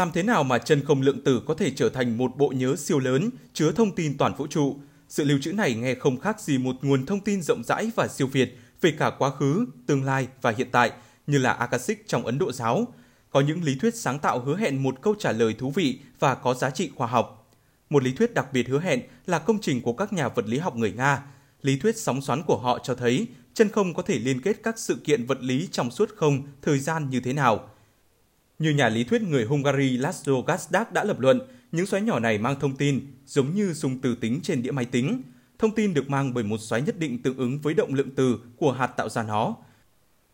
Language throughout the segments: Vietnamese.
Làm thế nào mà chân không lượng tử có thể trở thành một bộ nhớ siêu lớn chứa thông tin toàn vũ trụ? Sự lưu trữ này nghe không khác gì một nguồn thông tin rộng rãi và siêu việt về cả quá khứ, tương lai và hiện tại như là Akashic trong Ấn Độ giáo. Có những lý thuyết sáng tạo hứa hẹn một câu trả lời thú vị và có giá trị khoa học. Một lý thuyết đặc biệt hứa hẹn là công trình của các nhà vật lý học người Nga. Lý thuyết sóng xoắn của họ cho thấy chân không có thể liên kết các sự kiện vật lý trong suốt không, thời gian như thế nào – như nhà lý thuyết người Hungary Laszlo Gazdag đã lập luận, những xoáy nhỏ này mang thông tin giống như sung từ tính trên đĩa máy tính. Thông tin được mang bởi một xoáy nhất định tương ứng với động lượng từ của hạt tạo ra nó.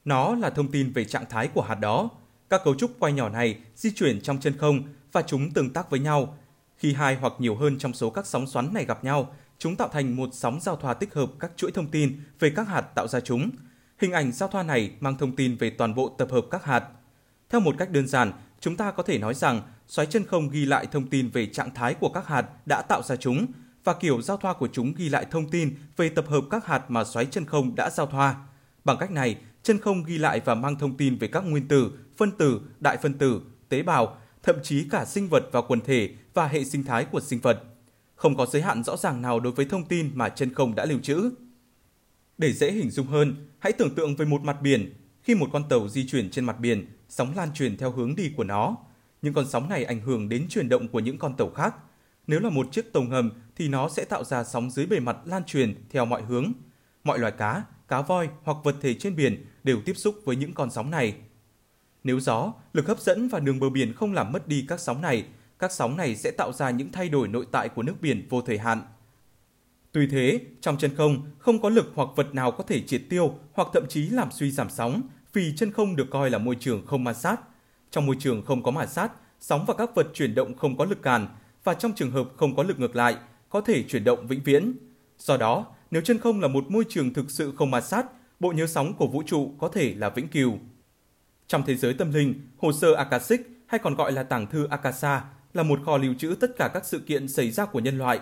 Nó là thông tin về trạng thái của hạt đó. Các cấu trúc quay nhỏ này di chuyển trong chân không và chúng tương tác với nhau. Khi hai hoặc nhiều hơn trong số các sóng xoắn này gặp nhau, chúng tạo thành một sóng giao thoa tích hợp các chuỗi thông tin về các hạt tạo ra chúng. Hình ảnh giao thoa này mang thông tin về toàn bộ tập hợp các hạt – theo một cách đơn giản, chúng ta có thể nói rằng xoáy chân không ghi lại thông tin về trạng thái của các hạt đã tạo ra chúng và kiểu giao thoa của chúng ghi lại thông tin về tập hợp các hạt mà xoáy chân không đã giao thoa. Bằng cách này, chân không ghi lại và mang thông tin về các nguyên tử, phân tử, đại phân tử, tế bào, thậm chí cả sinh vật và quần thể và hệ sinh thái của sinh vật. Không có giới hạn rõ ràng nào đối với thông tin mà chân không đã lưu trữ. Để dễ hình dung hơn, hãy tưởng tượng về một mặt biển. Khi một con tàu di chuyển trên mặt biển, sóng lan truyền theo hướng đi của nó. Những con sóng này ảnh hưởng đến chuyển động của những con tàu khác. Nếu là một chiếc tàu ngầm thì nó sẽ tạo ra sóng dưới bề mặt lan truyền theo mọi hướng. Mọi loài cá, cá voi hoặc vật thể trên biển đều tiếp xúc với những con sóng này. Nếu gió, lực hấp dẫn và đường bờ biển không làm mất đi các sóng này, các sóng này sẽ tạo ra những thay đổi nội tại của nước biển vô thời hạn. Tuy thế, trong chân không không có lực hoặc vật nào có thể triệt tiêu hoặc thậm chí làm suy giảm sóng vì chân không được coi là môi trường không ma sát. Trong môi trường không có ma sát, sóng và các vật chuyển động không có lực cản và trong trường hợp không có lực ngược lại, có thể chuyển động vĩnh viễn. Do đó, nếu chân không là một môi trường thực sự không ma sát, bộ nhớ sóng của vũ trụ có thể là vĩnh cửu. Trong thế giới tâm linh, hồ sơ Akashic hay còn gọi là tàng thư Akasa là một kho lưu trữ tất cả các sự kiện xảy ra của nhân loại.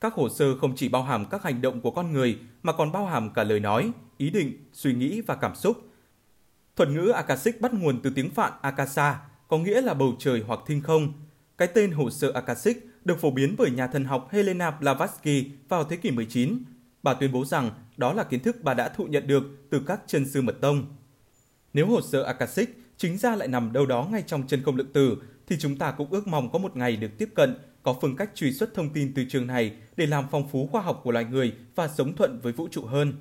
Các hồ sơ không chỉ bao hàm các hành động của con người mà còn bao hàm cả lời nói, ý định, suy nghĩ và cảm xúc – Thuật ngữ Akashic bắt nguồn từ tiếng Phạn Akasa, có nghĩa là bầu trời hoặc thinh không. Cái tên hồ sơ Akashic được phổ biến bởi nhà thần học Helena Blavatsky vào thế kỷ 19. Bà tuyên bố rằng đó là kiến thức bà đã thụ nhận được từ các chân sư mật tông. Nếu hồ sơ Akashic chính ra lại nằm đâu đó ngay trong chân không lượng tử, thì chúng ta cũng ước mong có một ngày được tiếp cận, có phương cách truy xuất thông tin từ trường này để làm phong phú khoa học của loài người và sống thuận với vũ trụ hơn.